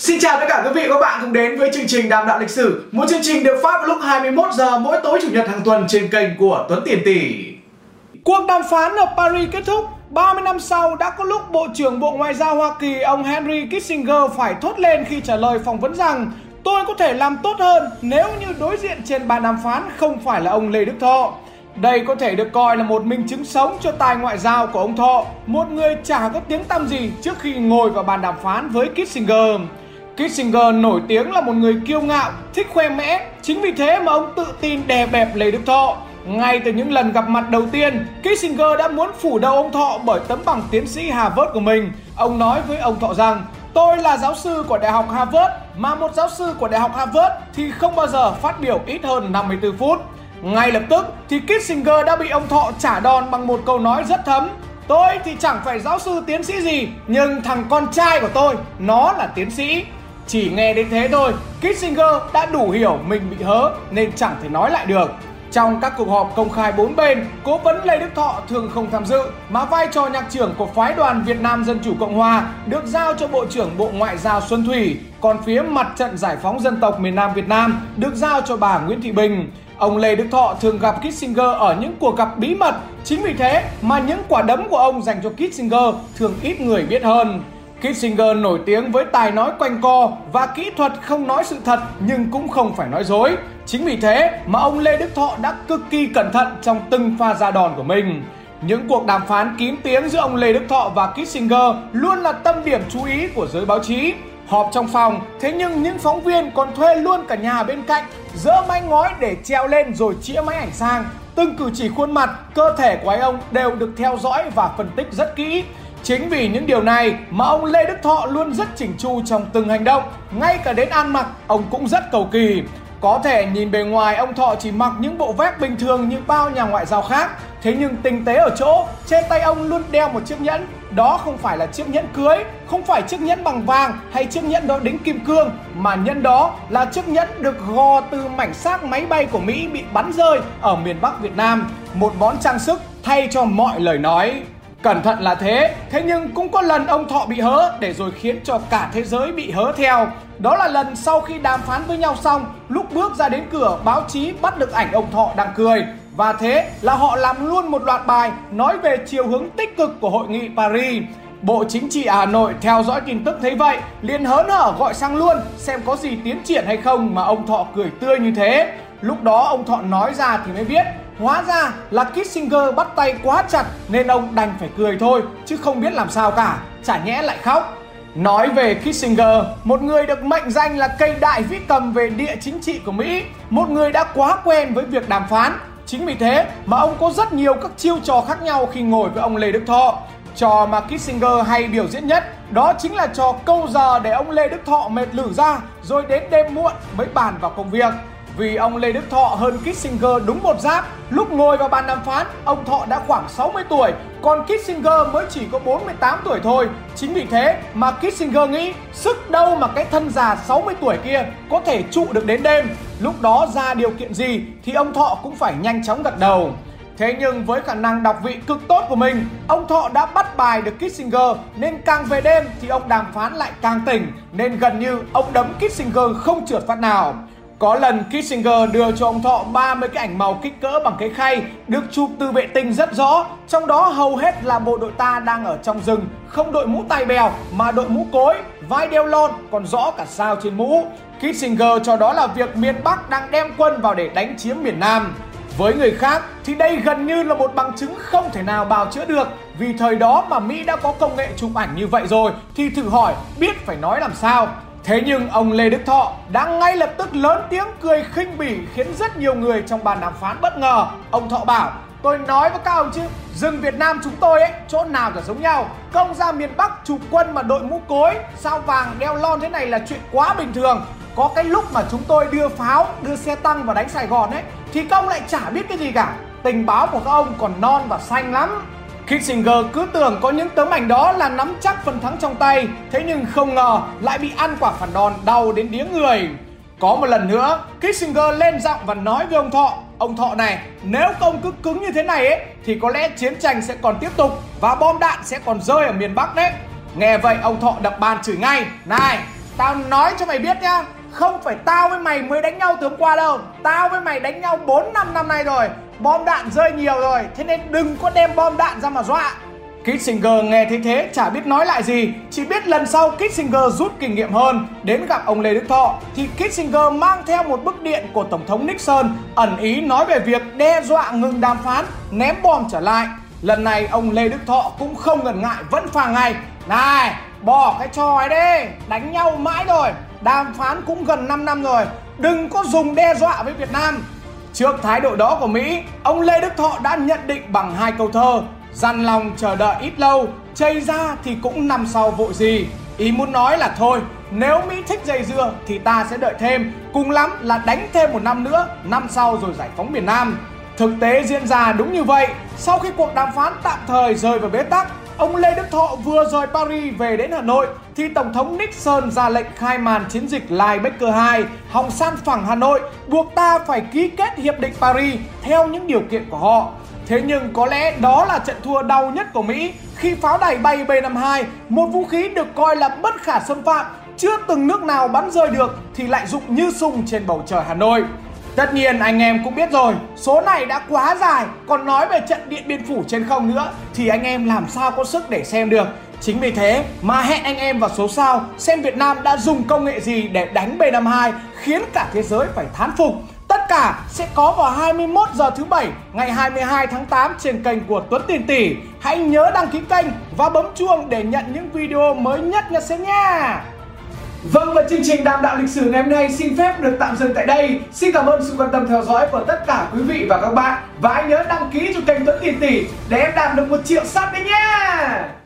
Xin chào tất cả quý vị và các bạn cùng đến với chương trình Đàm đạo lịch sử, một chương trình được phát vào lúc 21 giờ mỗi tối chủ nhật hàng tuần trên kênh của Tuấn Tiền Tỷ. Cuộc đàm phán ở Paris kết thúc, 30 năm sau đã có lúc Bộ trưởng Bộ Ngoại giao Hoa Kỳ ông Henry Kissinger phải thốt lên khi trả lời phỏng vấn rằng tôi có thể làm tốt hơn nếu như đối diện trên bàn đàm phán không phải là ông Lê Đức Thọ. Đây có thể được coi là một minh chứng sống cho tài ngoại giao của ông Thọ, một người chả có tiếng tăm gì trước khi ngồi vào bàn đàm phán với Kissinger. Kissinger nổi tiếng là một người kiêu ngạo, thích khoe mẽ, chính vì thế mà ông tự tin đè bẹp Lê Đức Thọ. Ngay từ những lần gặp mặt đầu tiên, Kissinger đã muốn phủ đầu ông Thọ bởi tấm bằng tiến sĩ Harvard của mình. Ông nói với ông Thọ rằng, tôi là giáo sư của Đại học Harvard, mà một giáo sư của Đại học Harvard thì không bao giờ phát biểu ít hơn 54 phút. Ngay lập tức thì Kissinger đã bị ông Thọ trả đòn bằng một câu nói rất thấm. Tôi thì chẳng phải giáo sư tiến sĩ gì, nhưng thằng con trai của tôi, nó là tiến sĩ. Chỉ nghe đến thế thôi, Kissinger đã đủ hiểu mình bị hớ nên chẳng thể nói lại được. Trong các cuộc họp công khai bốn bên, cố vấn Lê Đức Thọ thường không tham dự, mà vai trò nhạc trưởng của phái đoàn Việt Nam Dân Chủ Cộng Hòa được giao cho Bộ trưởng Bộ Ngoại giao Xuân Thủy, còn phía mặt trận giải phóng dân tộc miền Nam Việt Nam được giao cho bà Nguyễn Thị Bình. Ông Lê Đức Thọ thường gặp Kissinger ở những cuộc gặp bí mật, chính vì thế mà những quả đấm của ông dành cho Kissinger thường ít người biết hơn. Kissinger nổi tiếng với tài nói quanh co và kỹ thuật không nói sự thật nhưng cũng không phải nói dối. Chính vì thế mà ông Lê Đức Thọ đã cực kỳ cẩn thận trong từng pha ra đòn của mình. Những cuộc đàm phán kín tiếng giữa ông Lê Đức Thọ và Kissinger luôn là tâm điểm chú ý của giới báo chí. Họp trong phòng, thế nhưng những phóng viên còn thuê luôn cả nhà bên cạnh, dỡ mái ngói để treo lên rồi chĩa máy ảnh sang. Từng cử chỉ khuôn mặt, cơ thể của anh ông đều được theo dõi và phân tích rất kỹ. Chính vì những điều này mà ông Lê Đức Thọ luôn rất chỉnh chu trong từng hành động, ngay cả đến ăn mặc ông cũng rất cầu kỳ. Có thể nhìn bề ngoài ông Thọ chỉ mặc những bộ vest bình thường như bao nhà ngoại giao khác, thế nhưng tinh tế ở chỗ trên tay ông luôn đeo một chiếc nhẫn. Đó không phải là chiếc nhẫn cưới, không phải chiếc nhẫn bằng vàng hay chiếc nhẫn đó đính kim cương, mà nhẫn đó là chiếc nhẫn được gò từ mảnh xác máy bay của Mỹ bị bắn rơi ở miền Bắc Việt Nam, một món trang sức thay cho mọi lời nói. Cẩn thận là thế, thế nhưng cũng có lần ông Thọ bị hớ để rồi khiến cho cả thế giới bị hớ theo. Đó là lần sau khi đàm phán với nhau xong, lúc bước ra đến cửa, báo chí bắt được ảnh ông Thọ đang cười. Và thế là họ làm luôn một loạt bài nói về chiều hướng tích cực của hội nghị Paris. Bộ Chính trị Hà Nội theo dõi tin tức thấy vậy, liền hớn hở gọi sang luôn xem có gì tiến triển hay không mà ông Thọ cười tươi như thế. Lúc đó ông Thọ nói ra thì mới biết Hóa ra là Kissinger bắt tay quá chặt nên ông đành phải cười thôi chứ không biết làm sao cả, chả nhẽ lại khóc. Nói về Kissinger, một người được mệnh danh là cây đại vĩ cầm về địa chính trị của Mỹ, một người đã quá quen với việc đàm phán. Chính vì thế mà ông có rất nhiều các chiêu trò khác nhau khi ngồi với ông Lê Đức Thọ. Trò mà Kissinger hay biểu diễn nhất đó chính là trò câu giờ để ông Lê Đức Thọ mệt lử ra rồi đến đêm muộn mới bàn vào công việc. Vì ông Lê Đức Thọ hơn Kissinger đúng một giáp, lúc ngồi vào bàn đàm phán, ông Thọ đã khoảng 60 tuổi, còn Kissinger mới chỉ có 48 tuổi thôi. Chính vì thế mà Kissinger nghĩ sức đâu mà cái thân già 60 tuổi kia có thể trụ được đến đêm. Lúc đó ra điều kiện gì thì ông Thọ cũng phải nhanh chóng gật đầu. Thế nhưng với khả năng đọc vị cực tốt của mình, ông Thọ đã bắt bài được Kissinger nên càng về đêm thì ông đàm phán lại càng tỉnh nên gần như ông đấm Kissinger không trượt phát nào. Có lần Kissinger đưa cho ông Thọ 30 cái ảnh màu kích cỡ bằng cái khay được chụp từ vệ tinh rất rõ, trong đó hầu hết là bộ đội ta đang ở trong rừng, không đội mũ tai bèo mà đội mũ cối, vai đeo lon còn rõ cả sao trên mũ. Kissinger cho đó là việc miền Bắc đang đem quân vào để đánh chiếm miền Nam. Với người khác thì đây gần như là một bằng chứng không thể nào bào chữa được Vì thời đó mà Mỹ đã có công nghệ chụp ảnh như vậy rồi Thì thử hỏi biết phải nói làm sao Thế nhưng ông Lê Đức Thọ đã ngay lập tức lớn tiếng cười khinh bỉ khiến rất nhiều người trong bàn đàm phán bất ngờ. Ông Thọ bảo, tôi nói với các ông chứ, rừng Việt Nam chúng tôi ấy, chỗ nào cả giống nhau. Công ra miền Bắc chụp quân mà đội mũ cối, sao vàng đeo lon thế này là chuyện quá bình thường. Có cái lúc mà chúng tôi đưa pháo, đưa xe tăng vào đánh Sài Gòn ấy, thì các ông lại chả biết cái gì cả. Tình báo của các ông còn non và xanh lắm. Kissinger cứ tưởng có những tấm ảnh đó là nắm chắc phần thắng trong tay, thế nhưng không ngờ lại bị ăn quả phản đòn đau đến điếng người. Có một lần nữa, Kissinger lên giọng và nói với ông Thọ, ông Thọ này, nếu công cứ cứng như thế này ấy, thì có lẽ chiến tranh sẽ còn tiếp tục và bom đạn sẽ còn rơi ở miền Bắc đấy. Nghe vậy ông Thọ đập bàn chửi ngay, này, Tao nói cho mày biết nhá Không phải tao với mày mới đánh nhau từ hôm qua đâu Tao với mày đánh nhau 4 năm năm nay rồi Bom đạn rơi nhiều rồi, Thế nên đừng có đem bom đạn ra mà dọa. Kissinger nghe thấy thế, chả biết nói lại gì, Chỉ biết lần sau Kissinger rút kinh nghiệm hơn. Đến gặp ông Lê Đức Thọ, Thì Kissinger mang theo một bức điện của Tổng thống Nixon, Ẩn ý nói về việc đe dọa ngừng đàm phán, Ném bom trở lại. Lần này, ông Lê Đức Thọ cũng không ngần ngại, vẫn phàng ngay. Này, bỏ cái trò ấy đi, Đánh nhau mãi rồi, Đàm phán cũng gần 5 năm rồi, Đừng có dùng đe dọa với Việt Nam. Trước thái độ đó của Mỹ, Ông Lê Đức Thọ đã nhận định bằng hai câu thơ, Dằn lòng chờ đợi ít lâu, Chây ra thì cũng nằm sau vội gì. Ý muốn nói là thôi, Nếu Mỹ thích dây dưa thì ta sẽ đợi thêm, Cùng lắm là đánh thêm một năm nữa, Năm sau rồi giải phóng miền Nam. Thực tế diễn ra đúng như vậy, Sau khi cuộc đàm phán tạm thời rơi vào bế tắc Ông Lê Đức Thọ vừa rời Paris về đến Hà Nội thì Tổng thống Nixon ra lệnh khai màn chiến dịch Linebacker 2 hòng san phẳng Hà Nội buộc ta phải ký kết Hiệp định Paris theo những điều kiện của họ. Thế nhưng có lẽ đó là trận thua đau nhất của Mỹ khi pháo đài bay B-52, một vũ khí được coi là bất khả xâm phạm, chưa từng nước nào bắn rơi được thì lại dụng như sung trên bầu trời Hà Nội. Tất nhiên anh em cũng biết rồi, số này đã quá dài, còn nói về trận Điện Biên Phủ trên không nữa thì anh em làm sao có sức để xem được. Chính vì thế mà hẹn anh em vào số sau xem Việt Nam đã dùng công nghệ gì để đánh B52 khiến cả thế giới phải thán phục. Tất cả sẽ có vào 21 giờ thứ bảy ngày 22 tháng 8 trên kênh của Tuấn Tiền Tỷ. Hãy nhớ đăng ký kênh và bấm chuông để nhận những video mới nhất nhé xem nha. Vâng và chương trình đàm đạo lịch sử ngày hôm nay xin phép được tạm dừng tại đây. Xin cảm ơn sự quan tâm theo dõi của tất cả quý vị và các bạn. Và hãy nhớ đăng ký cho kênh Tuấn Tỷ Tỷ để em đạt được một triệu sub đấy nha.